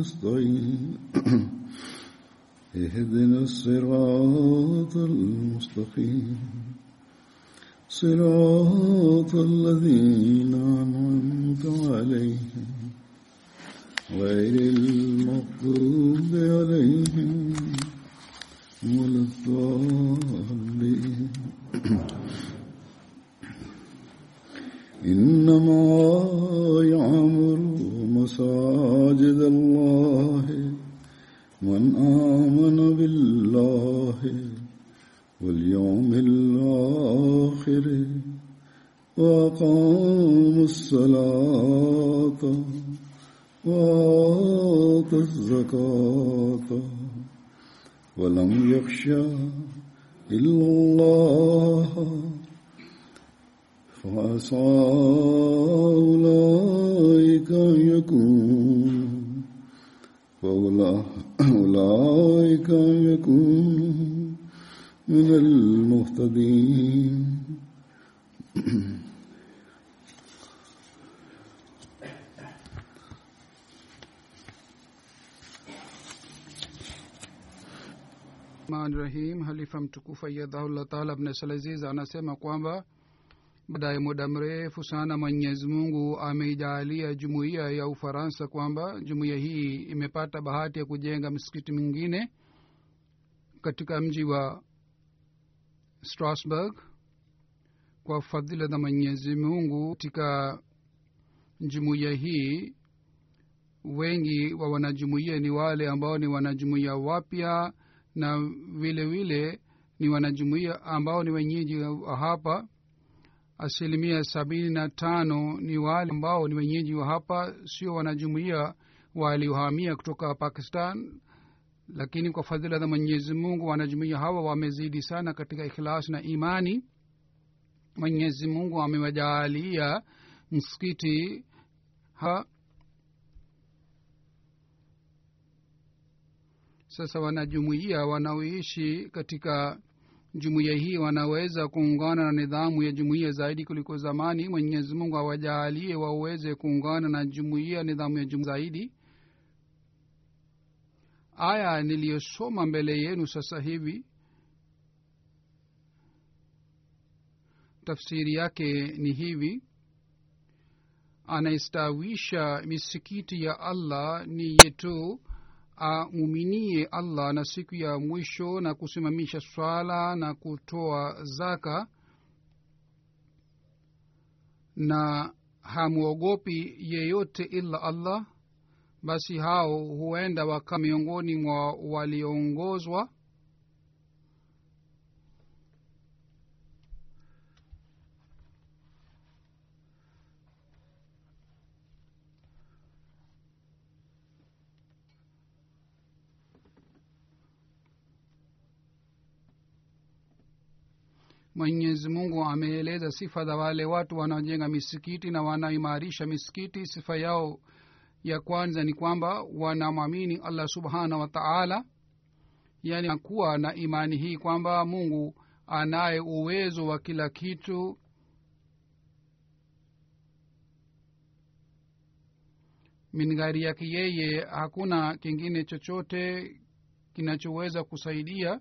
نستعين اهدنا الصراط المستقيم. صراط الذين أنعمت عليهم. غير المغضوب عليهم ولا الضالين. إنما يعمر مساجد الله من آمن بالله واليوم الآخر وأقام الصلاة وآتى الزكاة. ولم يخشى إلا الله فعسى أولئك ذلك يكون فأولئك يكون من المهتدين الرحمن الرحیم حلیفہ متکوفہ یدہ اللہ تعالی ابن سلزیز أنا سے مقام ya muda mrefu sana Mwenyezi Mungu ameijaalia jumuiya ya Ufaransa kwamba jumuiya hii imepata bahati ya kujenga msikiti mwingine katika mji wa Strasbourg kwa fadhila za Mwenyezi Mungu. Katika jumuiya hii wengi wa wanajumuiya ni wale ambao ni wanajumuiya wapya na vile vile ni wanajumuiya ambao ni wenyeji hapa asilimia sabini na tano ni wale ambao ni wenyeji wa hapa sio wanajumuia waliohamia kutoka pakistan. Lakini kwa fadhila za mwenyezi mungu wanajumuia hawa wamezidi sana katika ikhlas na imani. Mwenyezi mungu amewajaalia msikiti ha. Sasa wanajumuia wanaoishi katika jumuiya hii wanaweza kuungana na nidhamu ya jumuiya zaidi kuliko zamani. Mwenyezi mungu awajaalie waweze kuungana na jumuiya nidhamu ya jumuiya zaidi. Aya niliyosoma mbele yenu sasa hivi tafsiri yake ni hivi. Anaistawisha misikiti ya allah ni yetu amuminie allah na siku ya mwisho na kusimamisha swala na kutoa zaka na hamwogopi yeyote ila allah basi hao huenda waka miongoni mwa walioongozwa mwenyezi mungu ameeleza sifa za wale watu wanaojenga misikiti na wanaoimarisha misikiti. Sifa yao ya kwanza ni kwamba wanamwamini allah subhanahu wa taala yaani kuwa na imani hii kwamba mungu anaye uwezo wa kila kitu. Min ghairi yake yeye hakuna kingine chochote kinachoweza kusaidia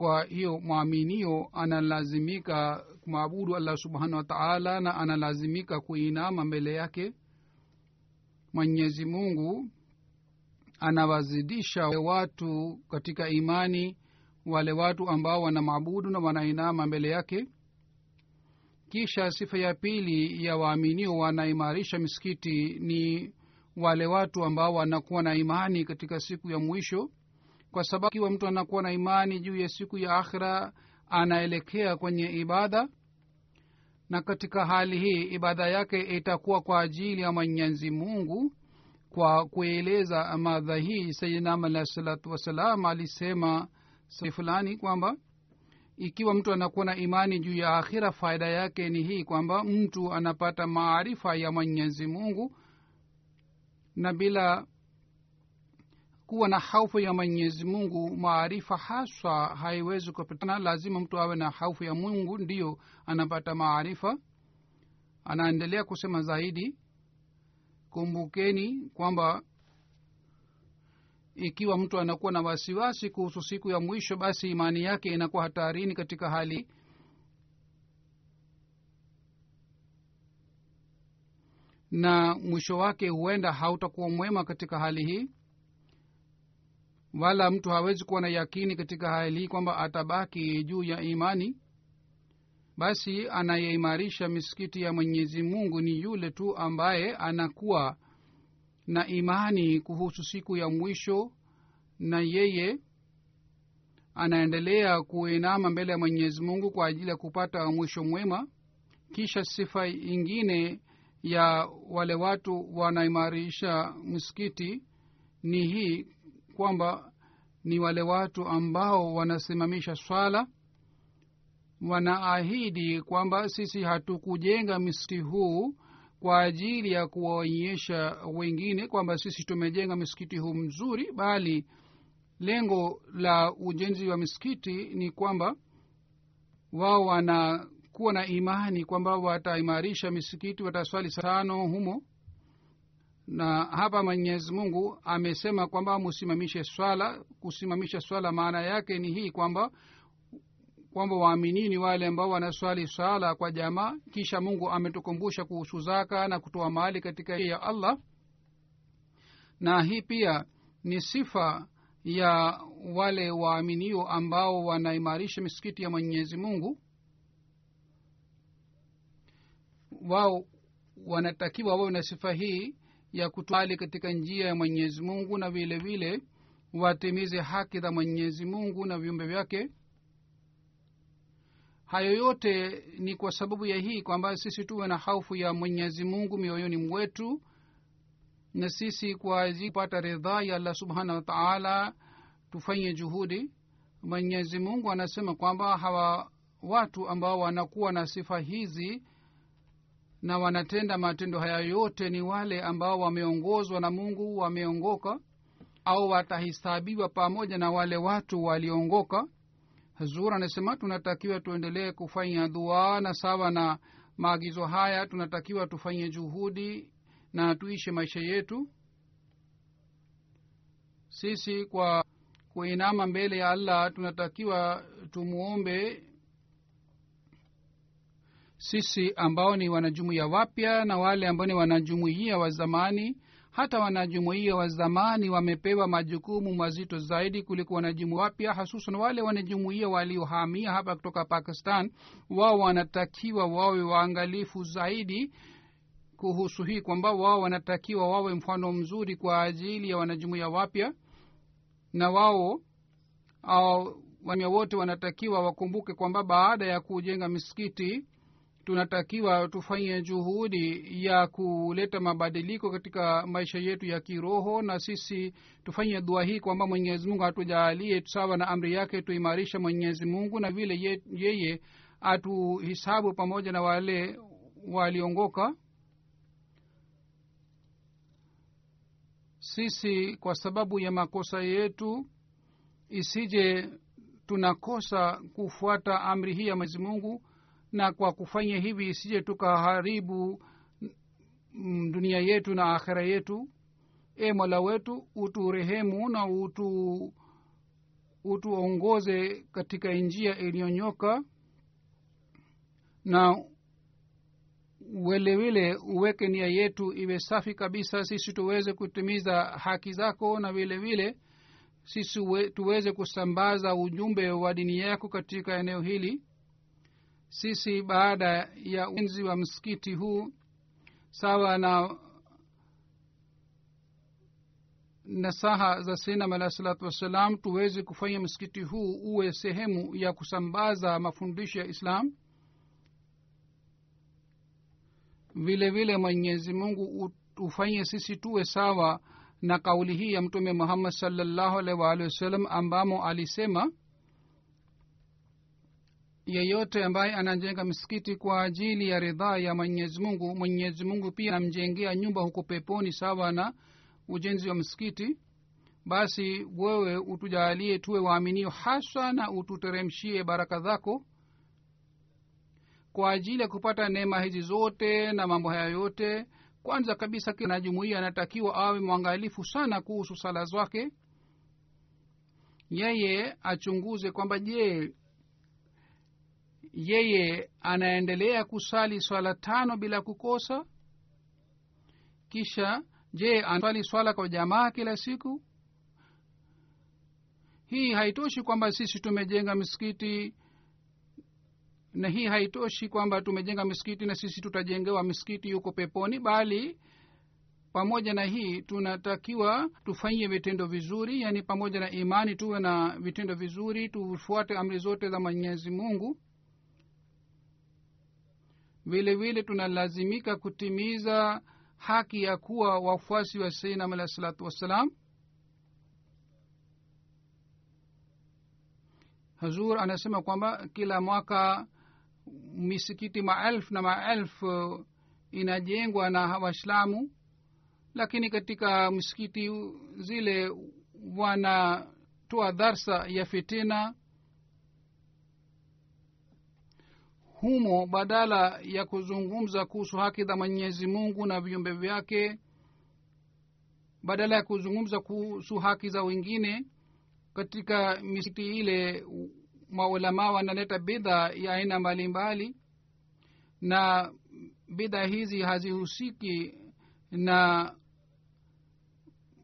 kwa hiyo mwaminio analazimika kumwabudu allah subhanahu wa taala na analazimika kuinama mbele yake. Mwenyezi mungu anawazidisha watu katika imani wale watu ambao wanamwabudu na wanainama mbele yake. Kisha sifa ya pili ya waaminio wanaimarisha misikiti ni wale watu ambao wanakuwa na imani katika siku ya mwisho kwa sababu ikiwa mtu anakuwa na imani juu ya siku ya akhira anaelekea kwenye ibada na katika hali hii ibada yake itakuwa kwa ajili ya mwenyezi mungu kwa kueleza madha hii. Sayidinam alahi salatu wassalam alisema fulani kwamba ikiwa mtu anakuwa na imani juu ya akhira faida yake ni hii kwamba mtu anapata maarifa ya mwenyezi mungu na bila kuwa na haufu ya mwenyezi mungu maarifa haswa haiwezi kupatikana. Lazima mtu awe na haufu ya mungu ndiyo anapata maarifa. Anaendelea kusema zaidi kumbukeni kwamba ikiwa mtu anakuwa na wasiwasi kuhusu siku ya mwisho basi imani yake inakuwa hatarini katika hali na mwisho wake huenda hautakuwa mwema katika hali hii wala mtu hawezi kuwa na yakini katika hali hii kwamba atabaki juu ya imani. Basi anayeimarisha misikiti ya mwenyezi mungu ni yule tu ambaye anakuwa na imani kuhusu siku ya mwisho na yeye anaendelea kuinama mbele ya mwenyezi mungu kwa ajili ya kupata mwisho mwema. Kisha sifa ingine ya wale watu wanaimarisha msikiti ni hii kwamba ni wale watu ambao wanasimamisha swala wanaahidi kwamba sisi hatukujenga msikiti huu kwa ajili ya kuwaonyesha wengine kwamba sisi tumejenga msikiti huu mzuri bali lengo la ujenzi wa misikiti ni kwamba wao wanakuwa na imani kwamba wataimarisha misikiti wataswali tano humo na hapa mwenyezi mungu amesema kwamba musimamishe swala kusimamisha swala maana yake ni hii kwamba kwamba waaminini wale ambao wanaswali swala kwa jamaa kisha mungu ametukumbusha kuhusu zaka na kutoa mali katika ya allah. Na hii pia ni sifa ya wale waaminio ambao wanaimarisha misikiti ya mwenyezi mungu. Wao wanatakiwa wawe na sifa hii ya kutwali katika njia ya mwenyezi mungu na vile vile watimize haki za mwenyezi mungu na viumbe vyake. Hayo yote ni kwa sababu ya hii kwamba sisi tuwe na haufu ya mwenyezi mungu mioyoni mwetu na sisi kwa ajili ridhaa ya allah subhanahu wa taala tufanye juhudi. Mwenyezi mungu anasema kwamba hawa watu ambao wanakuwa na sifa hizi na wanatenda matendo haya yote ni wale ambao wameongozwa na mungu wameongoka au watahisabiwa pamoja na wale watu waliongoka. Hazur anasema tunatakiwa tuendelee kufanya dua na sawa na maagizo haya tunatakiwa tufanye juhudi na tuishe maisha yetu. Sisi kwa kuinama mbele ya allah tunatakiwa tumuombe sisi ambao ni wanajumuia wapya na wale ambao ni wanajumuia wa zamani hata wanajumuia wa zamani wamepewa majukumu mazito zaidi kuliko wanajumu wapya hasusan wale wanajumuia waliohamia hapa kutoka pakistan. Wao wanatakiwa wawe waangalifu zaidi kuhusu hii kwamba wao wanatakiwa wawe mfano mzuri kwa ajili ya wanajumuia wapya na wao au wote wanatakiwa wakumbuke kwamba baada ya kujenga misikiti tunatakiwa tufanye juhudi ya kuleta mabadiliko katika maisha yetu ya kiroho na sisi tufanye dua hii kwamba mwenyezi mungu atujaalie sawa na amri yake tuimarisha mwenyezi mungu na vile ye, yeye atuhisabu pamoja na wale waliongoka. Sisi kwa sababu ya makosa yetu isije tunakosa kufuata amri hii ya mwenyezi mungu na kwa kufanya hivi isije tukaharibu dunia yetu na akhira yetu. E mola wetu uturehemu na utu utuongoze katika njia iliyonyoka na vilevile uweke nia yetu iwe safi kabisa. Sisi tuweze kutimiza haki zako na vile vile sisi uwe, tuweze kusambaza ujumbe wa dini yako katika eneo hili sisi baada ya ujenzi wa msikiti huu sawa na nasaha za sinam alahi salatu wassalam tuweze kufanya msikiti huu uwe sehemu ya kusambaza mafundisho ya islam. Vile vile mwenyezi mungu ufanye sisi tuwe sawa na kauli hii ya mtume muhammad salllahu alaihi waalihi wasallam ambamo alisema yeyote ambaye anajenga msikiti kwa ajili ya ridhaa ya mwenyezi mungu mwenyezi mungu pia anamjengea nyumba huko peponi sawa na ujenzi wa msikiti basi wewe utujalie tuwe waaminio haswa na ututeremshie baraka zako kwa ajili ya kupata neema hizi zote na mambo haya yote. Kwanza kabisa kila jumuiya anatakiwa awe mwangalifu sana kuhusu sala zake. Yeye achunguze kwamba je yeye anaendelea kusali swala tano bila kukosa? Kisha je anaswali swala kwa jamaa kila siku? Hii haitoshi kwamba sisi tumejenga misikiti na hii haitoshi kwamba tumejenga misikiti na sisi tutajengewa misikiti yuko peponi bali pamoja na hii tunatakiwa tufanyie vitendo vizuri yaani pamoja na imani tuwe na vitendo vizuri tufuate amri zote za mwenyezi mungu vile vile tunalazimika kutimiza haki ya kuwa wafuasi wa seinam alahi salatu wassalam. Hazur anasema kwamba kila mwaka misikiti maelfu na maelfu inajengwa na waislamu lakini katika msikiti zile wanatoa dharsa ya fitina humo badala ya kuzungumza kuhusu haki za mwenyezi mungu na viumbe vyake badala ya kuzungumza kuhusu haki za wengine katika misikiti ile maulamaa wanaleta bidha ya aina mbalimbali na bidha hizi hazihusiki na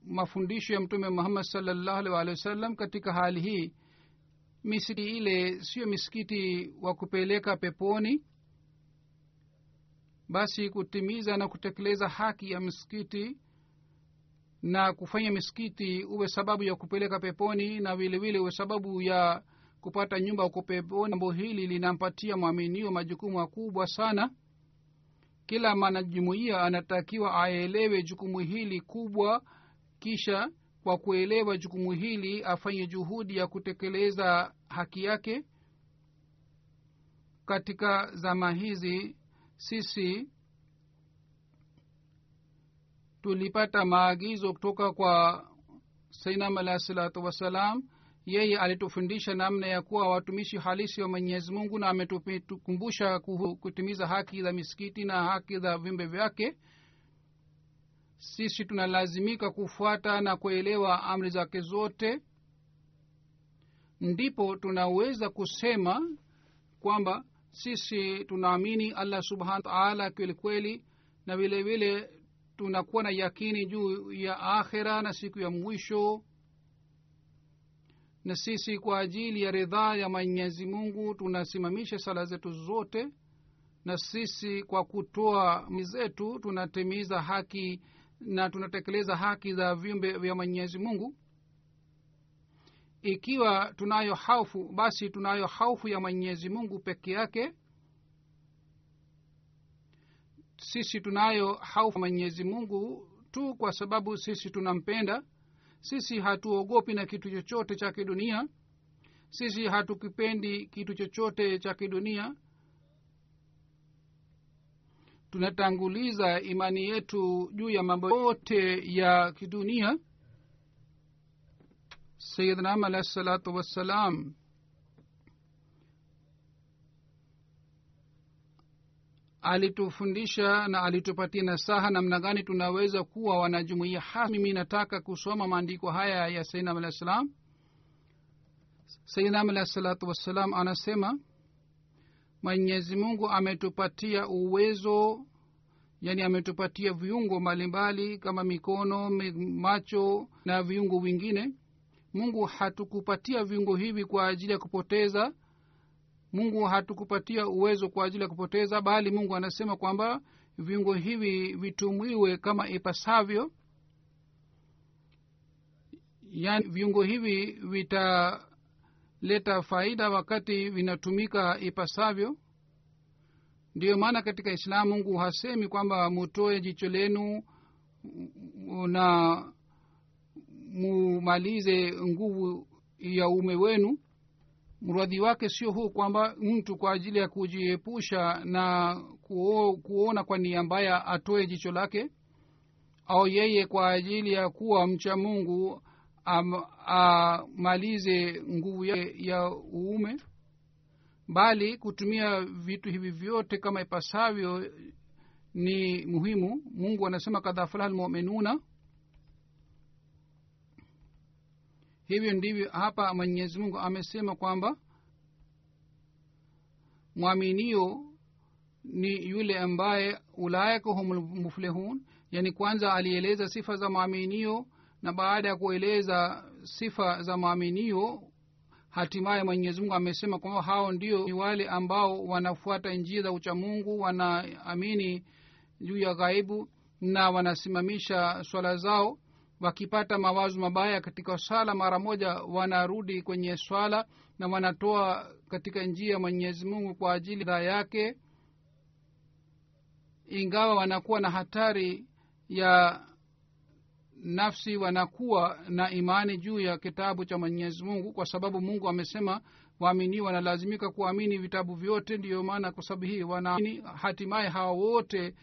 mafundisho ya mtume muhammad salllahu alih walihi wasallam katika hali hii misikiti ile sio misikiti wa kupeleka peponi. Basi kutimiza na kutekeleza haki ya misikiti na kufanya misikiti uwe sababu ya kupeleka peponi na vilevile uwe sababu ya kupata nyumba huko peponi jambo hili linampatia mwaminio majukumu makubwa sana. Kila mwanajumuiya anatakiwa aelewe jukumu hili kubwa kisha kwa kuelewa jukumu hili afanye juhudi ya kutekeleza haki yake. Katika zama hizi sisi tulipata maagizo kutoka kwa sainam alahi salatu wassalam. Yeye alitufundisha namna ya kuwa watumishi halisi wa mwenyezi mungu na ametukumbusha kutimiza haki za misikiti na haki za vyumbe vyake. Sisi tunalazimika kufuata na kuelewa amri zake zote ndipo tunaweza kusema kwamba sisi tunaamini allah subhanahu wataala kweli kweli na vile vile tunakuwa na yakini juu ya akhira na siku ya mwisho. Na sisi kwa ajili ya ridhaa ya mwenyezi mungu tunasimamisha sala zetu zote na sisi kwa kutoa mizetu tunatimiza haki na tunatekeleza haki za viumbe vya mwenyezi mungu ikiwa tunayo haufu basi tunayo haufu ya mwenyezi mungu peke yake. Sisi tunayo haufu mwenyezi mungu tu kwa sababu sisi tunampenda. Sisi hatuogopi na kitu chochote cha kidunia. Sisi hatukipendi kitu chochote cha kidunia. Tunatanguliza imani yetu juu ya mambo yote ya kidunia alahi salatu wassalam. Alitufundisha na alitupatia nasaha namna gani tunaweza kuwa wanajumuia hasa mimi nataka kusoma maandiko haya ya sainam alah salam. Sainam alah salatu wassalam anasema mwenyezi mungu ametupatia uwezo yani ametupatia viungo mbalimbali kama mikono macho na viungo vingine mungu hatukupatia viungo hivi kwa ajili ya kupoteza. Mungu hatukupatia uwezo kwa ajili ya kupoteza bali mungu anasema kwamba viungo hivi vitumiwe kama ipasavyo. Yani viungo hivi vitaleta faida wakati vinatumika ipasavyo. Ndiyo maana katika islamu mungu hasemi kwamba mutoe jicho lenu na mumalize nguvu ya ume wenu. Mradhi wake sio huu kwamba mtu kwa ajili ya kujiepusha na kuo, kuona kwa nia mbaya atoe jicho lake au yeye kwa ajili ya kuwa mcha mungu am, amalize nguvu yake ya uume bali kutumia vitu hivi vyote kama ipasavyo ni muhimu. Mungu anasema kadha falaha lmuminuna hivyo ndivyo hapa mwenyezi mungu amesema kwamba mwaminio ni yule ambaye ulaika hum muflihun. Yani kwanza alieleza sifa za mwaminio na baada ya kueleza sifa za mwaminio hatimaye mwenyezi mungu amesema kwamba hao ndio ni wale ambao wanafuata njia za uchamungu wanaamini juu ya ghaibu na wanasimamisha swala zao wakipata mawazo mabaya katika swala mara moja wanarudi kwenye swala na wanatoa katika njia ya mwenyezi mungu kwa ajili dhaa yake ingawa wanakuwa na hatari ya nafsi wanakuwa na imani juu ya kitabu cha mwenyezi mungu kwa sababu mungu amesema waamini wanalazimika kuamini vitabu vyote. Ndiyo maana kwa sababu hii wanaamini hatimaye hawa wote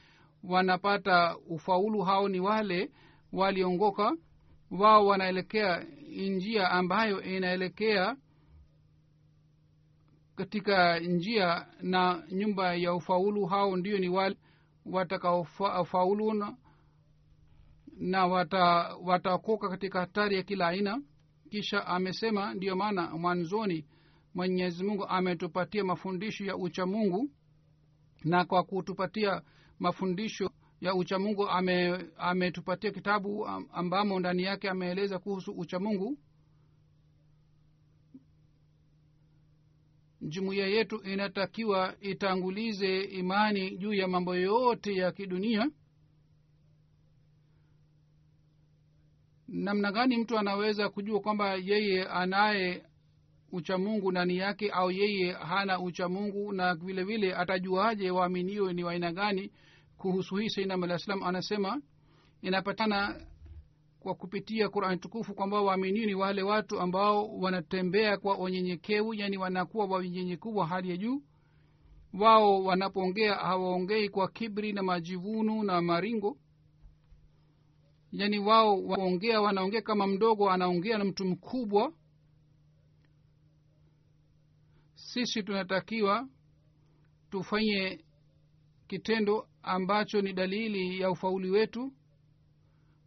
wanapata ufaulu hao ni wale waliongoka wao wanaelekea njia ambayo inaelekea katika njia na nyumba ya ufaulu. Hao ndio ni wale watakaofaulu na, na wata watakoka katika hatari ya kila aina. Kisha amesema ndiyo maana mwanzoni mwenyezi mungu ametupatia mafundisho ya ucha mungu na kwa kutupatia mafundisho ya uchamungu ame ametupatia kitabu ambamo ndani yake ameeleza kuhusu uchamungu. Jumuiya yetu inatakiwa itangulize imani juu ya mambo yote ya kidunia. Namna gani mtu anaweza kujua kwamba yeye anaye uchamungu ndani yake au yeye hana uchamungu na vile vile atajuaje waaminio ni waaina gani kuhusu hii sainam alah salam anasema inapatana kwa kupitia qurani tukufu kwamba waaminini wale watu ambao wanatembea kwa unyenyekevu yani wanakuwa wanyenyekevu wa hali ya juu. Wao wanapoongea hawaongei kwa kibri na majivunu na maringo. Yani wao waongea wanaongea kama mdogo anaongea na mtu mkubwa. Sisi tunatakiwa tufanye kitendo ambacho ni dalili ya ufauli wetu.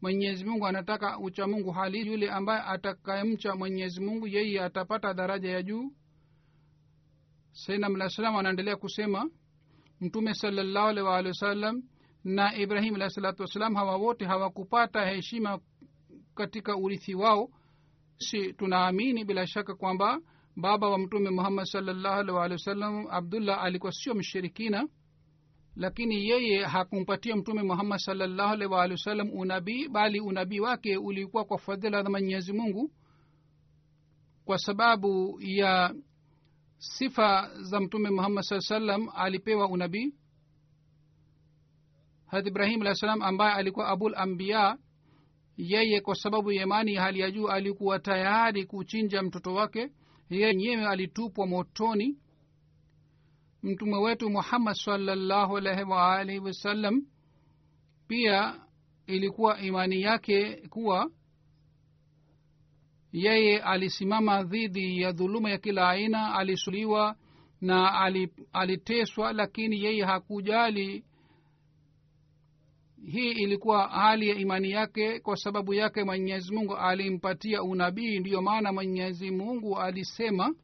Mwenyezi mungu anataka ucha mungu hali yule ambaye atakayemcha mwenyezi mungu yeye atapata daraja ya juu. Sainam salam anaendelea kusema mtume salallahu alih waalihi wasallam na ibrahim alahi salatu wassalam hawa wote hawakupata heshima katika urithi wao. Si tunaamini bila shaka kwamba baba wa mtume muhammad salallahu alih waalihi wasallam abdullah alikuwa sio mshirikina lakini yeye hakumpatia mtume muhammad salllahu alih waalihi wasallam unabii bali unabii wake ulikuwa kwa fadhila za mwenyezi mungu kwa sababu ya sifa za mtume muhammad saa salam alipewa unabii. Harat ibrahim alah salam ambaye alikuwa abul ambiya yeye kwa sababu ya imani hali ya juu alikuwa tayari kuchinja mtoto wake. Yeye yenyewe alitupwa motoni mtume wetu muhammad salllahu alaihi waalihi wasallam pia ilikuwa imani yake kuwa yeye alisimama dhidi ya dhuluma ya kila aina alisuliwa na aliteswa lakini yeye hakujali. Hii ilikuwa hali ya imani yake kwa sababu yake mwenyezi mungu alimpatia unabii. Ndiyo maana mwenyezi mungu alisema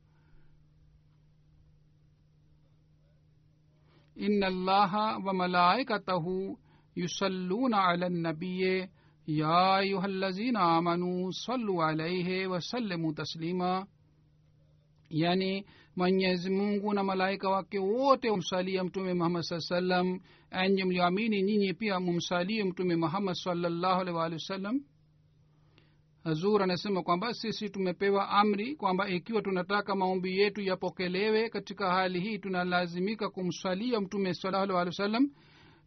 ina llaha wa malaikatahu yusalluna ala nabiye ya ayuha lazina amanu sallu alaihi wasallimu taslima yani mwenyezi mungu na malaika wake wote wamsalia mtume muhammad saa salam enye mliamini nyinyi pia mumsalie mtume muhammad salllahu alih waalihi wasallam hazur anasema kwamba sisi tumepewa amri kwamba ikiwa tunataka maombi yetu yapokelewe katika hali hii tunalazimika kumswalia mtume salallahu alih wa sallam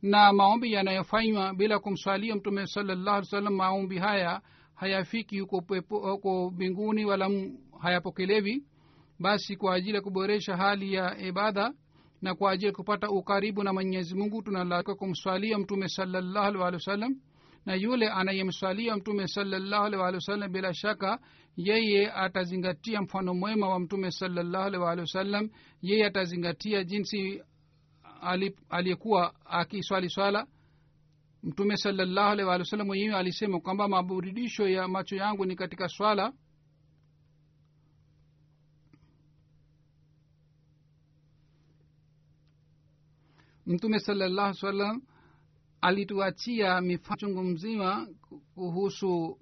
na maombi yanayofanywa bila kumswalia mtume salallahu alih wasallam maombi haya hayafiki huko mbinguni wala hayapokelewi. Basi kwa ajili ya kuboresha hali ya ibada na kwa ajili ya kupata ukaribu na mwenyezi mungu tunalazimika kumswalia mtume salallahu alih walih wasallam na yule anayemswalia mtume salallahu alih walih wasallam bila shaka yeye atazingatia mfano mwema wa mtume salallahu alih walih wasallam yeye atazingatia jinsi aliyekuwa akiswali swala. Mtume salallahu alih walih wasallam mwenyewe alisema kwamba maburudisho ya macho yangu ni katika swala. Mtume salallahu salam alituachia mifachungu mzima kuhusu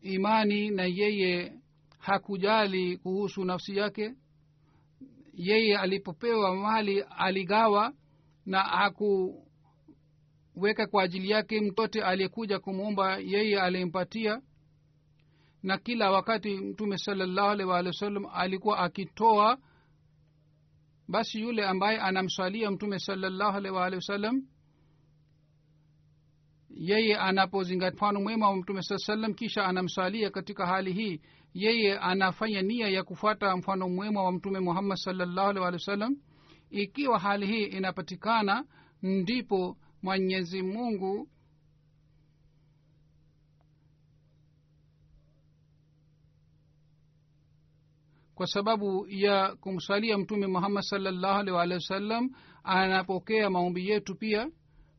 imani na yeye hakujali kuhusu nafsi yake. Yeye alipopewa mali aligawa na hakuweka kwa ajili yake mtote aliyekuja kumwomba yeye alimpatia na kila wakati mtume salallahu alih wa sallam alikuwa akitoa basi yule ambaye anamswalia mtume salallahu alih waalihi wasallam yeye anapozingatia mfano mwema wa mtume saa salam kisha anamswalia katika hali hii yeye anafanya nia ya kufuata mfano mwema wa mtume muhammad salallahu alih waalihi wasallam. Ikiwa hali hii inapatikana ndipo mwenyezi mungu kwa sababu ya kumswalia mtume muhammad salllahu alih waalihi wasallam anapokea maombi yetu pia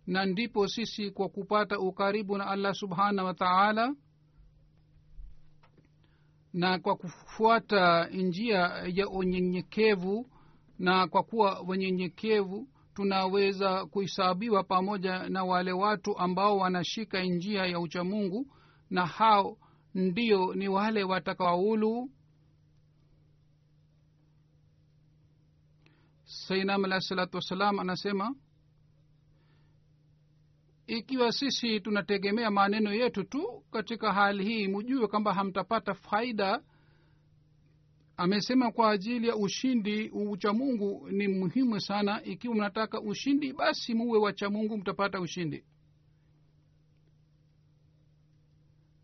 na ndipo sisi kwa kupata ukaribu na allah subhanahu wataala na kwa kufuata njia ya unyenyekevu na kwa kuwa wenyenyekevu tunaweza kuhesabiwa pamoja na wale watu ambao wanashika njia ya uchamungu na hao ndio ni wale watakawaulu sainam alahi salatu wassalam anasema ikiwa sisi tunategemea maneno yetu tu katika hali hii mujue kwamba hamtapata faida. Amesema kwa ajili ya ushindi uchamungu ni muhimu sana. Ikiwa mnataka ushindi basi muwe wachamungu mtapata ushindi.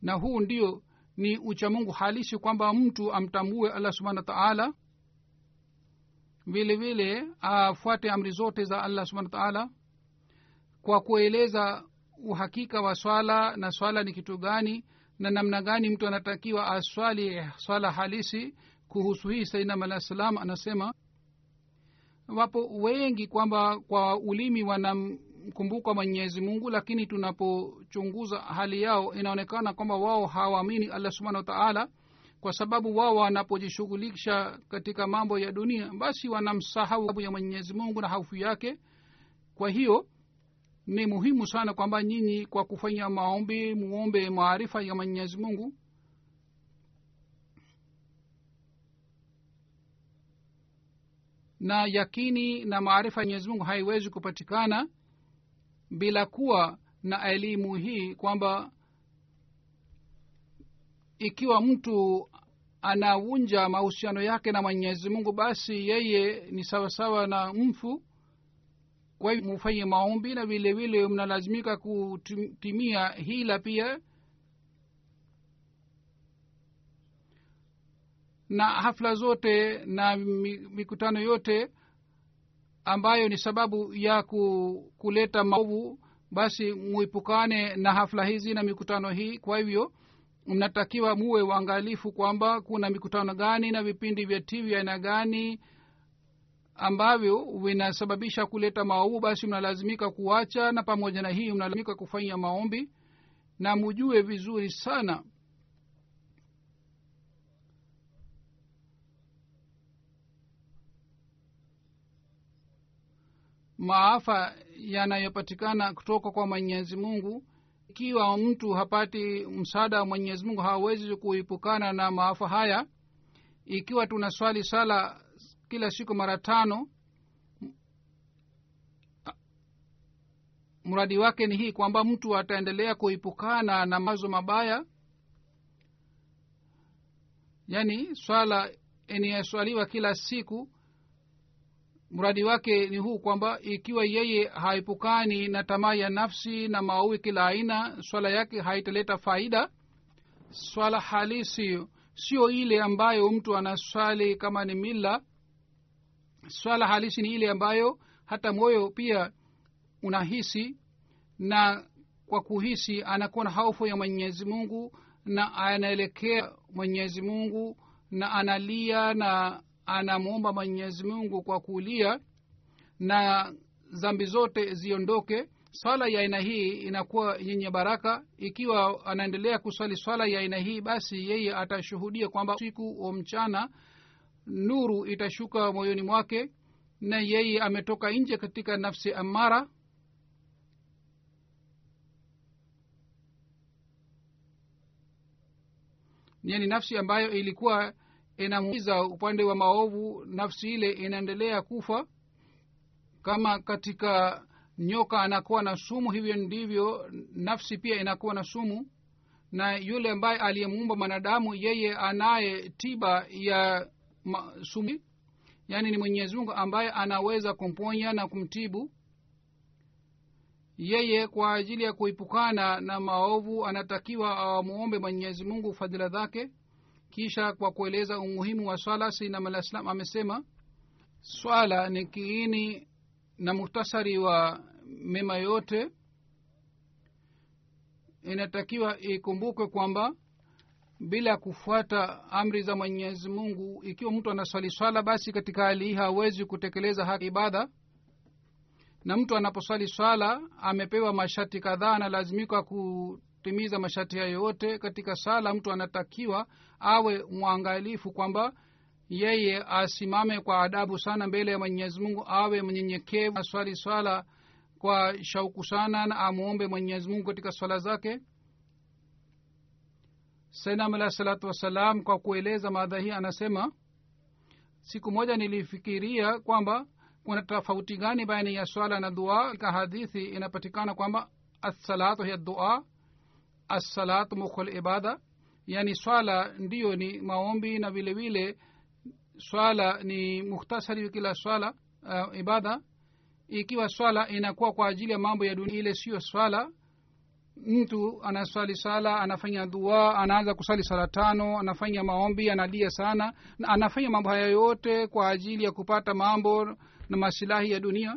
Na huu ndio ni uchamungu halisi kwamba mtu amtambue allah subhana wa taala vile vile afuate amri zote za allah subhana wa taala kwa kueleza uhakika wa swala na swala ni kitu gani na namna gani mtu anatakiwa aswali swala halisi kuhusu hii sainam alah salam anasema wapo wengi kwamba kwa ulimi wanamkumbuka mwenyezi mungu lakini tunapochunguza hali yao inaonekana kwamba wao hawaamini allah subhana wa taala kwa sababu wao wanapojishughulisha katika mambo ya dunia basi wanamsahau ya mwenyezi mungu na haufu yake. Kwa hiyo ni muhimu sana kwamba nyinyi kwa kufanya maombi muombe maarifa ya mwenyezi mungu. Na yakini na maarifa ya mwenyezi mungu haiwezi kupatikana bila kuwa na elimu hii kwamba ikiwa mtu anavunja mahusiano yake na mwenyezi mungu basi yeye ni sawasawa na mfu. Kwa hivyo mufanye maombi na vile vile mnalazimika kutimia hila pia. Na hafla zote na mikutano yote ambayo ni sababu ya ku, kuleta maovu basi muipukane na hafla hizi na mikutano hii. Kwa hivyo mnatakiwa muwe uangalifu kwamba kuna mikutano gani na vipindi vya tv aina gani ambavyo vinasababisha kuleta maovu basi mnalazimika kuacha na pamoja na hii mnalazimika kufanya maombi. Na mujue vizuri sana maafa yanayopatikana kutoka kwa mwenyezi mungu ikiwa mtu hapati msaada wa mwenyezi mungu hawezi kuipukana na maafa haya. Ikiwa tunaswali sala kila siku mara tano mradi wake ni hii kwamba mtu ataendelea kuipukana na mazo mabaya. Yaani swala inayeswaliwa kila siku mradi wake ni huu kwamba ikiwa yeye haepukani na tamaa ya nafsi na maui kila aina swala yake haitaleta faida. Swala halisi sio ile ambayo mtu anaswali kama ni mila. Swala halisi ni ile ambayo hata moyo pia unahisi na kwa kuhisi anakuwa na hofu ya mwenyezi mungu na anaelekea mwenyezi mungu na analia na anamwomba mwenyezi mungu kwa kulia na zambi zote ziondoke. Swala ya aina hii inakuwa yenye baraka. Ikiwa anaendelea kuswali swala ya aina hii basi yeye atashuhudia kwamba siku wa mchana nuru itashuka moyoni mwake na yeye ametoka nje katika nafsi amara. Yani nafsi ambayo ilikuwa inamuiza upande wa maovu nafsi ile inaendelea kufa. Kama katika nyoka anakuwa na sumu hivyo ndivyo nafsi pia inakuwa na sumu. Na yule ambaye aliyemuumba mwanadamu yeye anaye tiba ya ma, sumu. Yaani ni mwenyezi mungu ambaye anaweza kumponya na kumtibu. Yeye kwa ajili ya kuipukana na maovu anatakiwa awamuombe mwenyezi mungu fadhila zake kisha kwa kueleza umuhimu wa swala sainam alah salam amesema swala ni kiini na muhtasari wa mema yote. Inatakiwa ikumbukwe kwamba bila kufuata amri za mwenyezi mungu ikiwa mtu anaswali swala basi katika hali hii hawezi kutekeleza haki ibada. Na mtu anaposwali swala amepewa masharti kadhaa analazimika kutimiza masharti hayo yote katika sala mtu anatakiwa awe mwangalifu kwamba yeye asimame kwa adabu sana mbele ya mwenyezi mungu awe mnyenyekevu aswali swala kwa shauku sana na amwombe mwenyezi mungu katika swala zake. Sainam alah salatu wassalam kwa kueleza maadha hii anasema siku moja nilifikiria kwamba kuna tofauti gani baina ya swala na dua. Katika hadithi inapatikana kwamba assalatu hiya dua assalatu mukhul ibada yani swala ndiyo ni maombi na vile vile swala ni mukhtasari kila swala uh, ibada. Ikiwa swala inakuwa kwa ajili ya mambo ya dunia ile siyo swala. Mtu anaswali sala anafanya dua anaanza kusali sala tano anafanya maombi analia sana anafanya mambo haya yote kwa ajili ya kupata mambo na masilahi ya dunia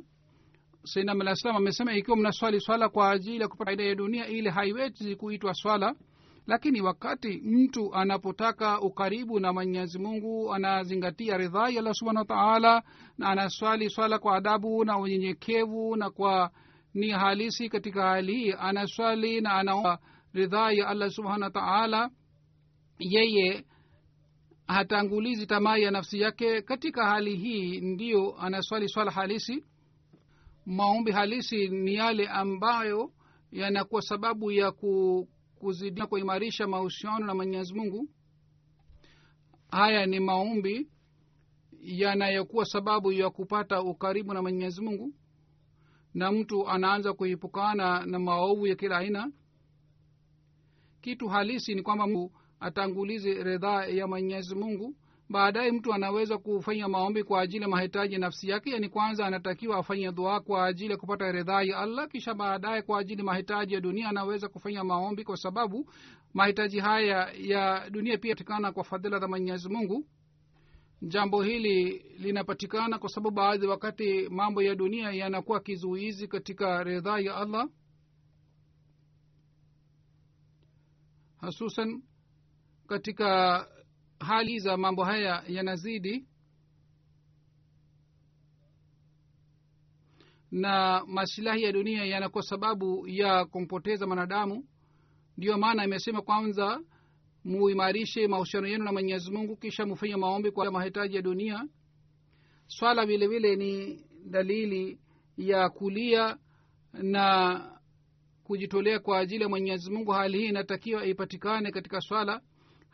sainam alah salam amesema ikiwa mnaswali swala kwa ajili ya kupata faida ya dunia ile haiwezi kuitwa swala lakini wakati mtu anapotaka ukaribu na mwenyezi mungu anazingatia ridhaa ya allah subhana wa taala na anaswali swala kwa adabu na unyenyekevu na kwa ni halisi katika hali hii anaswali na anaomba ridhaa ya allah subhana wa taala yeye hatangulizi tamaa ya nafsi yake. Katika hali hii ndiyo anaswali swala halisi maombi halisi ni yale ambayo yanakuwa sababu ya ku, kuzidia kuimarisha mahusiano na mwenyezi mungu. Haya ni maombi yanayokuwa sababu ya kupata ukaribu na mwenyezi mungu na mtu anaanza kuhipukana na maovu ya kila aina. Kitu halisi ni kwamba mtu atangulize ridhaa ya mwenyezi mungu baadaye mtu anaweza kufanya maombi kwa ajili ya mahitaji ya nafsi yake yani kwanza anatakiwa afanye dua kwa ajili ya kupata ridhaa ya allah kisha baadaye kwa ajili ya mahitaji ya dunia anaweza kufanya maombi kwa sababu mahitaji haya ya dunia pia patikana kwa fadhila za mwenyezi mungu. Jambo hili linapatikana kwa sababu baadhi wakati mambo ya dunia yanakuwa kizuizi katika ridhaa ya allah. Hasusan katika hali za mambo haya yanazidi. Na masilahi ya dunia yanakuwa sababu ya kumpoteza mwanadamu. Ndiyo maana imesema kwanza muimarishe mahusiano yenu na mwenyezi mungu kisha mufanye maombi kwa mahitaji ya dunia. Swala vile vile ni dalili ya kulia na kujitolea kwa ajili ya mwenyezi mungu. Hali hii inatakiwa ipatikane katika swala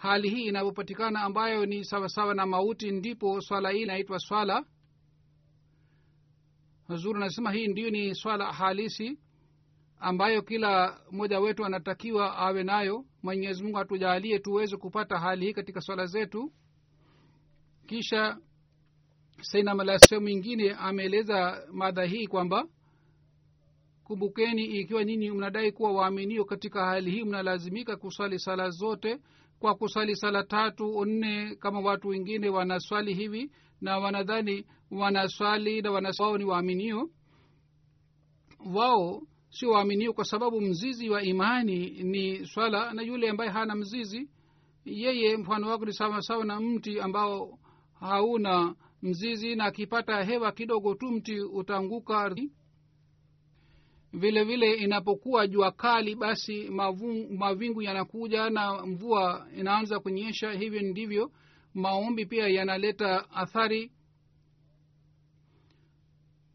hali hii inapopatikana ambayo ni sawasawa na mauti ndipo swala hii inaitwa swala huzuri anasema hii ndio ni swala halisi ambayo kila mmoja wetu anatakiwa awe nayo. Mwenyezi mungu atujalie tuweze kupata hali hii katika swala zetu. Kisha sainamala sehemu ingine ameeleza madha hii kwamba kumbukeni ikiwa nyinyi mnadai kuwa waaminio katika hali hii mnalazimika kuswali sala zote kwa kusali sala tatu nne kama watu wengine wanaswali hivi na wanadhani wanaswali na wanawao ni waaminio. Wao sio waaminio kwa sababu mzizi wa imani ni swala na yule ambaye hana mzizi yeye mfano wako ni sawasawa na mti ambao hauna mzizi na akipata hewa kidogo tu mti utaanguka vile vile inapokuwa jua kali basi mavingu yanakuja na mvua inaanza kunyesha. Hivyo ndivyo maombi pia yanaleta athari.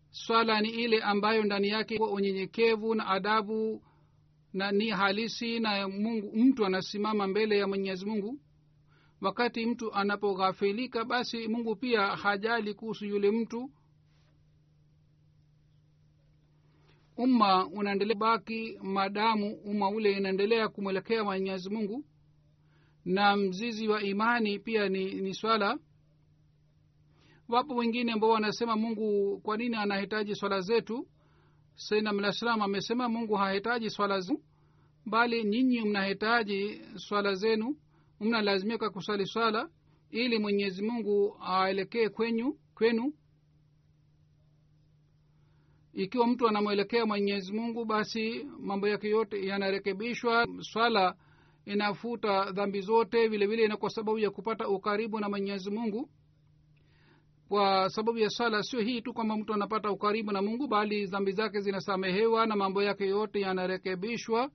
Swala ni ile ambayo ndani yake unyenyekevu na adabu na ni halisi na mungu mtu anasimama mbele ya mwenyezi mungu. Wakati mtu anapoghafilika basi mungu pia hajali kuhusu yule mtu umma unaendelea baki madamu umma ule inaendelea kumwelekea mwenyezi mungu. Na mzizi wa imani pia ni, ni swala. Wapo wengine ambao wanasema mungu kwa nini anahitaji swala zetu? Sainam amesema mungu hahitaji swala zenu bali nyinyi mnahitaji swala zenu. Mnalazimika kusali swala ili mwenyezi mungu aelekee kwenyu kwenu ikiwa mtu anamwelekea mwenyezi mungu basi mambo yake yote yanarekebishwa. Swala inafuta dhambi zote vile vile kwa sababu ya kupata ukaribu na mwenyezi mungu. Kwa sababu ya swala sio hii tu kwamba mtu anapata ukaribu na mungu bali dhambi zake zinasamehewa na mambo yake yote yanarekebishwa.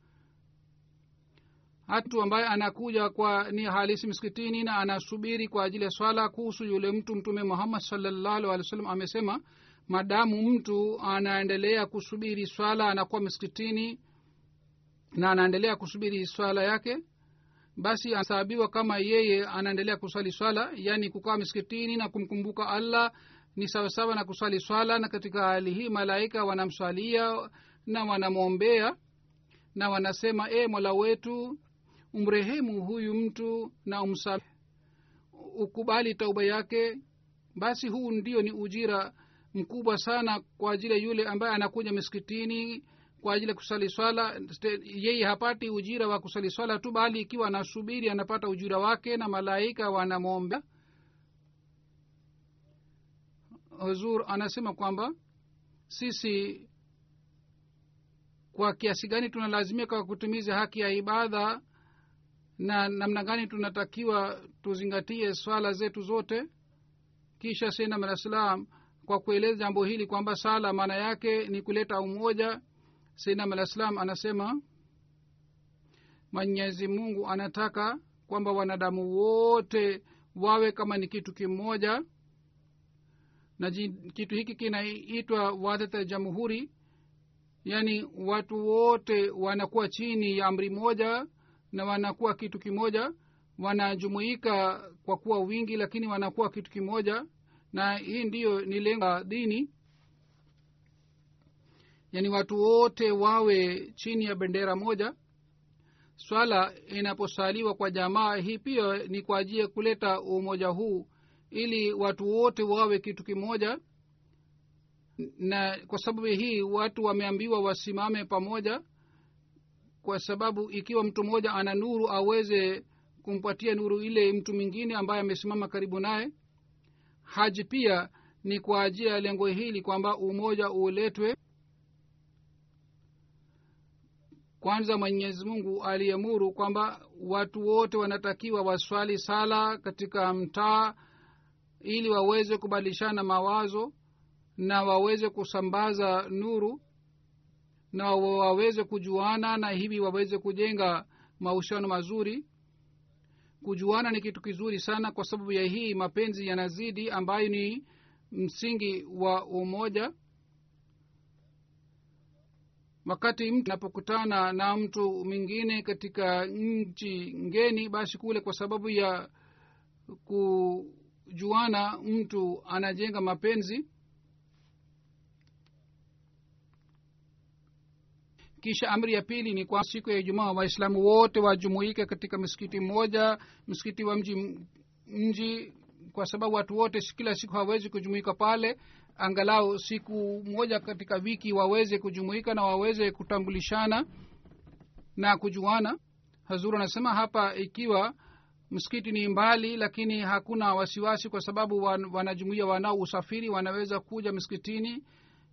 Hatu ambaye anakuja kwa nia halisi msikitini na anasubiri kwa ajili ya swala kuhusu yule mtu mtume muhammad salllahu sallam amesema madamu mtu anaendelea kusubiri swala anakuwa msikitini na anaendelea kusubiri swala yake basi anasahabiwa kama yeye anaendelea kuswali swala yaani kukaa miskitini na kumkumbuka allah ni sawasawa na kuswali swala. Na katika hali hii malaika wanamswalia na wanamwombea na wanasema e mola wetu umrehemu huyu mtu na umsa ukubali tauba yake. Basi huu ndio ni ujira mkubwa sana kwa ajili ya yule ambaye anakuja miskitini kwa ajili ya kusali swala. Yeye hapati ujira wa kusali swala tu bali ikiwa anasubiri anapata ujira wake na malaika wanamwombea huzur anasema kwamba sisi kwa kiasi gani tunalazimika kutumiza haki ya ibada na namna gani tunatakiwa tuzingatie swala zetu zote kisha senam alah salam kwa kueleza jambo hili kwamba sala maana yake ni kuleta umoja. Sainam salam anasema mwenyezi mungu anataka kwamba wanadamu wote wawe kama ni kitu kimoja. Na kitu hiki kinaitwa wadhata jamhuri. Yaani watu wote wanakuwa chini ya amri moja na wanakuwa kitu kimoja. Wanajumuika kwa kuwa wingi lakini wanakuwa kitu kimoja na hii ndiyo ni lenga dini. Yaani watu wote wawe chini ya bendera moja. Swala inaposaliwa kwa jamaa hii pia ni kwa ajili ya kuleta umoja huu ili watu wote wawe kitu kimoja. Na kwa sababu hii watu wameambiwa wasimame pamoja kwa sababu ikiwa mtu mmoja ana nuru aweze kumpatia nuru ile mtu mwingine ambaye amesimama karibu naye haji pia ni kwa ajili ya lengo hili kwamba umoja uletwe kwanza mwenyezi mungu aliamuru kwamba watu wote wanatakiwa waswali sala katika mtaa ili waweze kubadilishana mawazo na waweze kusambaza nuru na waweze kujuana na hivi waweze kujenga mahusiano mazuri kujuana ni kitu kizuri sana kwa sababu ya hii mapenzi yanazidi ambayo ni msingi wa umoja. Wakati mtu anapokutana na mtu mwingine katika nchi ngeni basi kule kwa sababu ya kujuana mtu anajenga mapenzi kisha amri ya pili ni kwa siku ya ijumaa waislamu wote wajumuike katika msikiti mmoja msikiti wa mji mji kwa sababu watu wote kila siku hawawezi kujumuika pale. Angalau siku moja katika wiki waweze kujumuika na waweze kutambulishana na kujuana. Hazuru anasema hapa ikiwa msikiti ni mbali lakini hakuna wasiwasi kwa sababu wan, wanajumuia wanao usafiri wanaweza kuja msikitini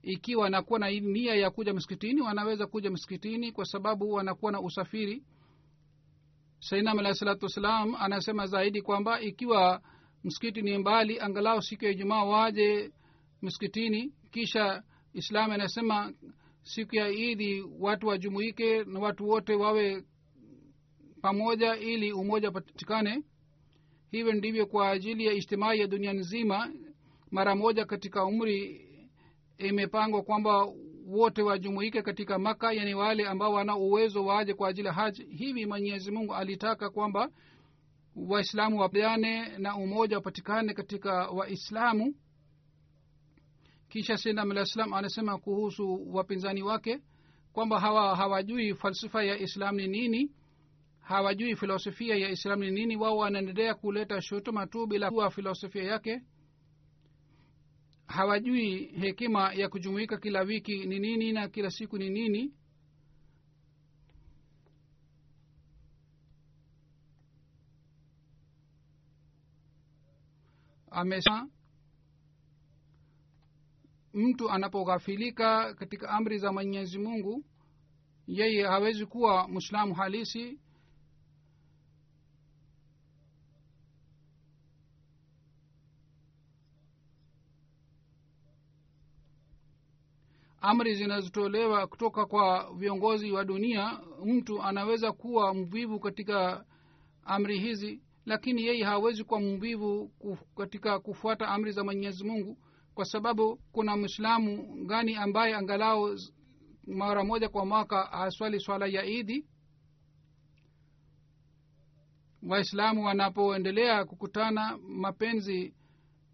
ikiwa wanakuwa na nia ya kuja msikitini wanaweza kuja msikitini kwa sababu wanakuwa na usafiri. Sainam alahi salatu wassalam anasema zaidi kwamba ikiwa msikiti ni mbali angalau siku ya ijumaa waje msikitini. Kisha islam anasema siku ya idi watu wajumuike na watu wote wawe pamoja ili umoja patikane hivyo ndivyo kwa ajili ya ijtimai ya dunia nzima. Mara moja katika umri imepangwa kwamba wote wajumuike katika maka yani wale ambao wana uwezo waje kwa ajili ya haji. Hivi mwenyezi mungu alitaka kwamba waislamu wapeane na umoja wapatikane katika waislamu. Kisha sinam alah anasema kuhusu wapinzani wake kwamba hawa hawajui falsafa ya islam ni nini hawajui filosofia ya islam ni nini. Wao wanaendelea kuleta shutuma tu bila kuwa filosofia yake hawajui hekima ya kujumuika kila wiki ni nini na kila siku ni nini. Amesema mtu anapoghafilika katika amri za mwenyezi mungu yeye hawezi kuwa mwislamu halisi amri zinazotolewa kutoka kwa viongozi wa dunia mtu anaweza kuwa mvivu katika amri hizi lakini yeye hawezi kuwa mvivu katika kufuata amri za mwenyezi mungu. Kwa sababu kuna mwislamu gani ambaye angalau mara moja kwa mwaka haswali swala ya idi? Waislamu wanapoendelea kukutana mapenzi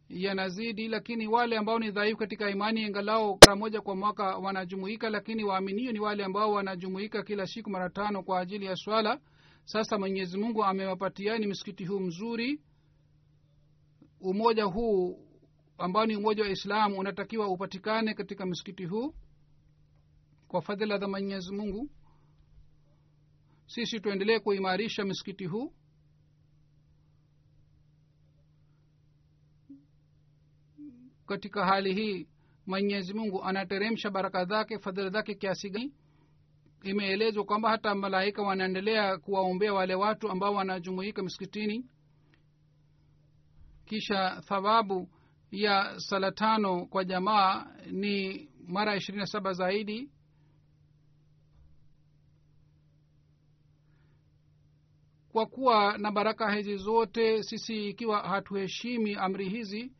yanazidi lakini wale ambao ni dhaifu katika imani ingalao mara moja kwa mwaka wanajumuika lakini waaminio ni wale ambao wanajumuika kila siku mara tano kwa ajili ya swala. Sasa mwenyezi mungu amewapatiani msikiti huu mzuri. Umoja huu ambao ni umoja wa islamu unatakiwa upatikane katika msikiti huu kwa fadhila za mwenyezi mungu. Sisi tuendelee kuimarisha msikiti huu katika hali hii mwenyezi mungu anateremsha baraka zake fadhila zake kiasi gani? Imeelezwa kwamba hata malaika wanaendelea kuwaombea wale watu ambao wanajumuika msikitini kisha thawabu ya sala tano kwa jamaa ni mara ishirini na saba zaidi. Kwa kuwa na baraka hizi zote sisi ikiwa hatuheshimi amri hizi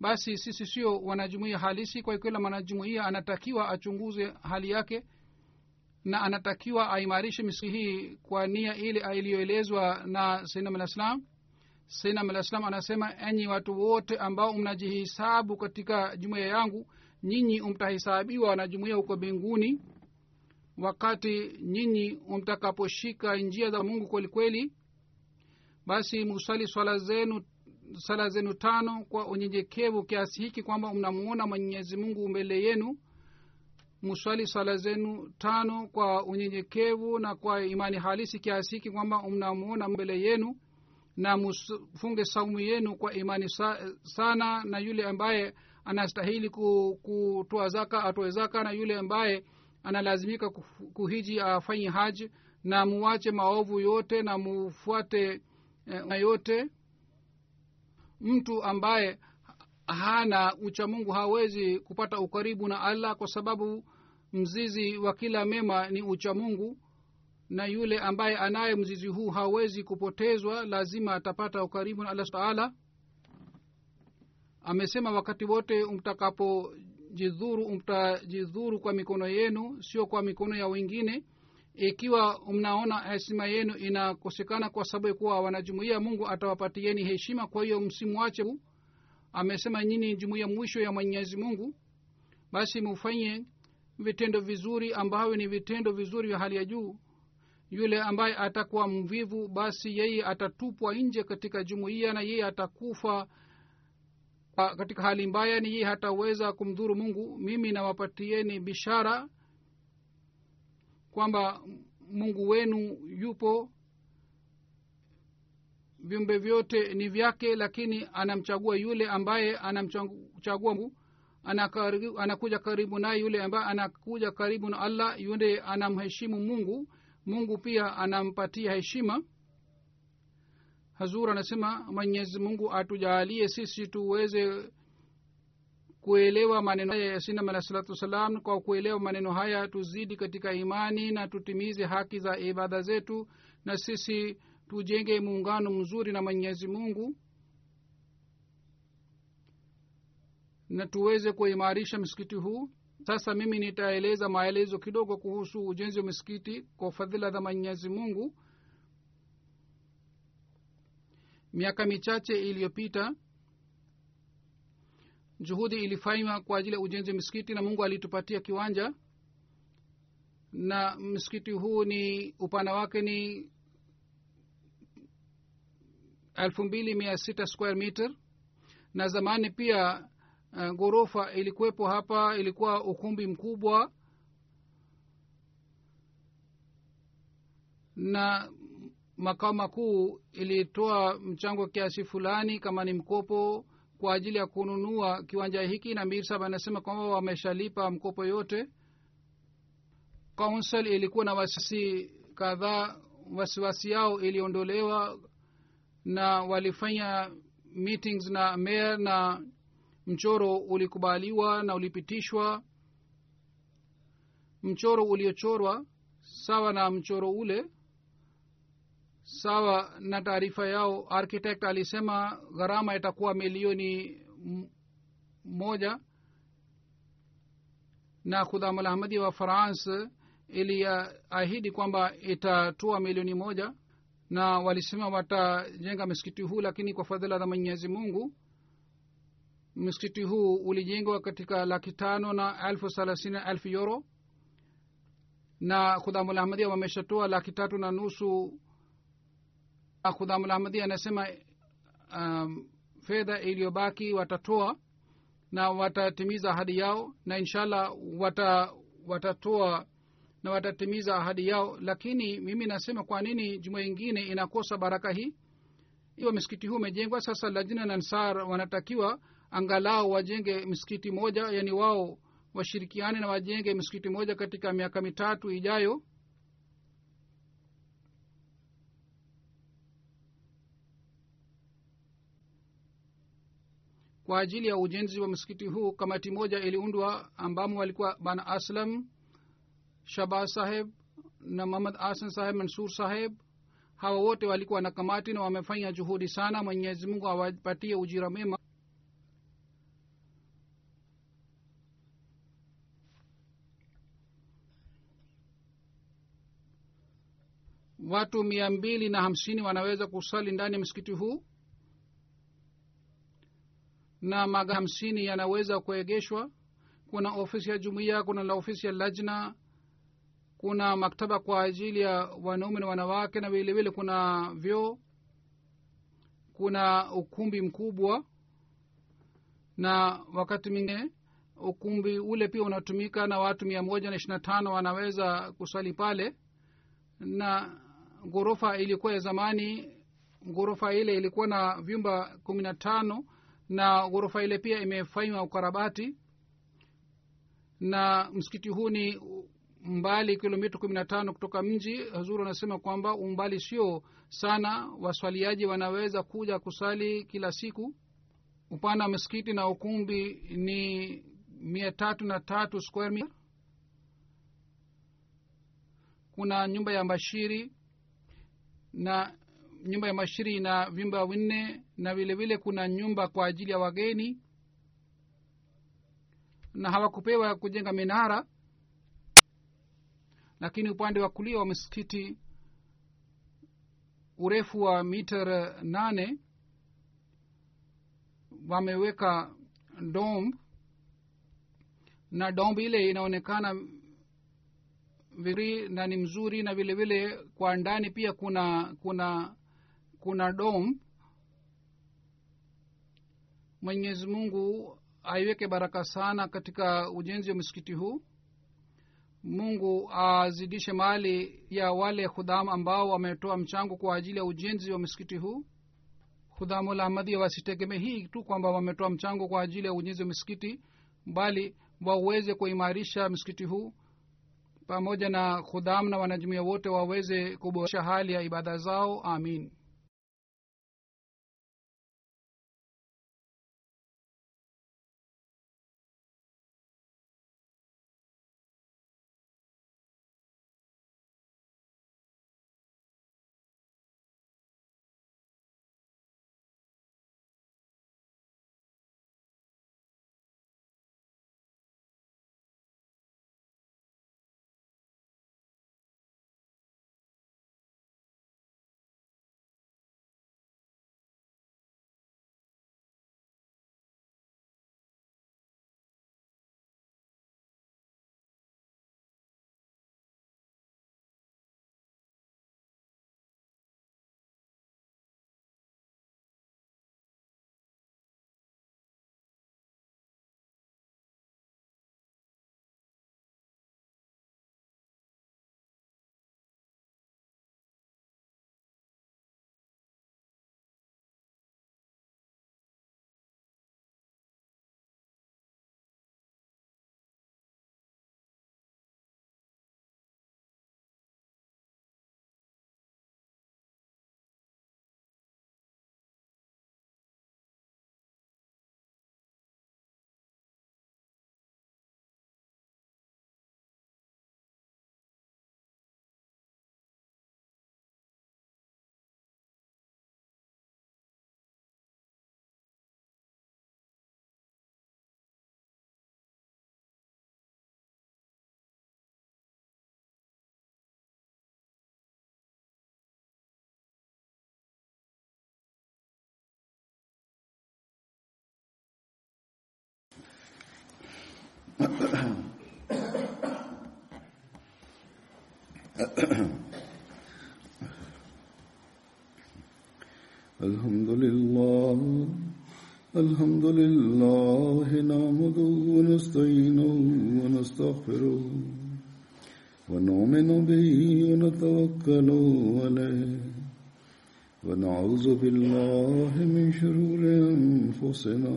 basi sisi sio wanajumuia halisi kwa kila mwanajumuia anatakiwa achunguze hali yake na anatakiwa aimarishe misi hii kwa nia ile iliyoelezwa na sainam salam. Anasema enyi watu wote ambao mnajihisabu katika jumuiya yangu nyinyi mtahesabiwa na jumuiya huko mbinguni wakati nyinyi mtakaposhika njia za mungu kwelikweli basi musali swala zenu sala zenu tano kwa unyenyekevu kiasi hiki kwamba mnamuona mwenyezi mungu mbele yenu muswali sala zenu tano kwa unyenyekevu na kwa imani halisi kiasi hiki kwamba mnamuona mbele yenu na mfunge saumu yenu kwa imani sa, sana na yule ambaye anastahili kutoa zaka atoe zaka na yule ambaye analazimika kuhiji afanye haji na muwache maovu yote na mufuate eh, yote mtu ambaye hana uchamungu hawezi kupata ukaribu na allah kwa sababu mzizi wa kila mema ni uchamungu na yule ambaye anaye mzizi huu hawezi kupotezwa lazima atapata ukaribu na allah taala. Amesema wakati wote mtakapojidhuru mtajidhuru kwa mikono yenu sio kwa mikono ya wengine ikiwa mnaona heshima yenu inakosekana kwa sababu kuwa wanajumuia mungu atawapatieni heshima. Kwa hiyo msimwache amesema nyini jumuia mwisho ya mwenyezi mungu. Basi mufanye vitendo vizuri ambavyo ni vitendo vizuri vya hali ya juu. Yule ambaye atakuwa mvivu basi yeye atatupwa nje katika jumuiya na yeye atakufa katika hali mbaya ni yeye hataweza kumdhuru mungu. Mimi nawapatieni bishara kwamba mungu wenu yupo. Viumbe vyote ni vyake lakini anamchagua yule ambaye anamchagua mungu. Anakuja karibu naye yule ambaye anakuja karibu na allah yule anamheshimu mungu. Mungu pia anampatia heshima. Hazur anasema mwenyezi mungu atujaalie sisi tuweze kuelewa maneno haya ya sinam alah wassalam kwa kuelewa maneno haya tuzidi katika imani na tutimize haki za ibada zetu na sisi tujenge muungano mzuri na mwenyezi mungu na tuweze kuimarisha msikiti huu. Sasa mimi nitaeleza maelezo kidogo kuhusu ujenzi wa misikiti kwa fadhila za mwenyezi mungu. Miaka michache iliyopita juhudi ilifanywa kwa ajili ya ujenzi misikiti na mungu alitupatia kiwanja. Na msikiti huu ni upana wake ni elfu mbili mia sita square meter. Na zamani pia uh, ghorofa ilikuwepo hapa ilikuwa ukumbi mkubwa. Na makao makuu ilitoa mchango kiasi fulani kama ni mkopo kwa ajili ya kununua kiwanja hiki na mirsab anasema kwamba wameshalipa mkopo yote. Council ilikuwa na wasiwasi kadhaa wasiwasi yao iliondolewa na walifanya meetings na mayor na mchoro ulikubaliwa na ulipitishwa. Mchoro uliochorwa sawa na mchoro ule sawa na taarifa yao architect alisema gharama itakuwa milioni moja. Na khudhamul ahmadi wa france iliahidi kwamba itatoa milioni moja. Na walisema watajenga msikiti huu lakini kwa fadhila za mwenyezi mungu msikiti huu ulijengwa katika laki tano na elfu thelathini elfu euro. Na khudhamul ahmadia wameshatoa laki tatu na nusu khudhamul ahmadi anasema um, fedha iliyobaki watatoa na watatimiza ahadi yao na inshallah wata watatoa na watatimiza ahadi yao. Lakini mimi nasema kwa nini juma ingine inakosa baraka hii? Iwa msikiti huu umejengwa sasa lajina na ansar wanatakiwa angalau wajenge msikiti moja yani wao washirikiane na wajenge msikiti moja katika miaka mitatu ijayo kwa ajili ya ujenzi wa msikiti huu. Kamati moja iliundwa ambamo walikuwa bana aslam shabaz saheb na muhamad asan saheb mansur saheb. Hawa wote walikuwa na kamati na wamefanya juhudi sana. Mwenyezi mungu awapatie ujira mema watu mia mbili na hamsini wanaweza kusali ndani ya msikiti huu na maga hamsini yanaweza kuegeshwa. Kuna ofisi ya jumuiya kuna la ofisi ya lajna kuna maktaba kwa ajili ya wanaume na wanawake na vilevile kuna vyoo kuna ukumbi mkubwa na wakati mwingine ukumbi ule pia unatumika na watu mia moja na ishirina tano wanaweza kuswali pale. Na ghorofa ilikuwa ya zamani ghorofa ile ilikuwa na vyumba kumi na tano na ghorofa ile pia imefanywa ukarabati. Na msikiti huu ni mbali kilomita kumi na tano kutoka mji. Hazuru anasema kwamba umbali sio sana. Waswaliaji wanaweza kuja kusali kila siku. Upana wa msikiti na ukumbi ni mia tatu na tatu square meter. Kuna nyumba ya bashiri na nyumba ya mashiri ina vyumba vinne na vile vile kuna nyumba kwa ajili ya wageni. Na hawakupewa kujenga minara. Lakini upande wa kulia wa msikiti urefu wa mita nane wameweka domb. Na domb ile inaonekana vizuri na ni mzuri na vile vile kwa ndani pia kuna kuna kuna dom mwenyezi mungu aiweke baraka sana katika ujenzi wa msikiti huu. Mungu azidishe mali ya wale khudhamu ambao wametoa mchango kwa ajili ya ujenzi wa msikiti huu. Khudhamul ahmadia wasitegemee hii tu kwamba wametoa mchango kwa ajili ya ujenzi wa msikiti bali waweze kuimarisha msikiti huu. Pamoja na khudham na wanajumuia wote waweze kuboresha hali ya ibada zao. Amin الحمد لله الحمد لله نعمده ونستعينه ونستغفره ونؤمن به ونتوكل عليه. ونعوذ بالله من شرور أنفسنا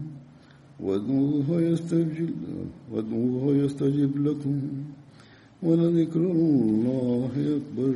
وادعوه يستجب وادعوه يستجب لكم ولذكر الله أكبر.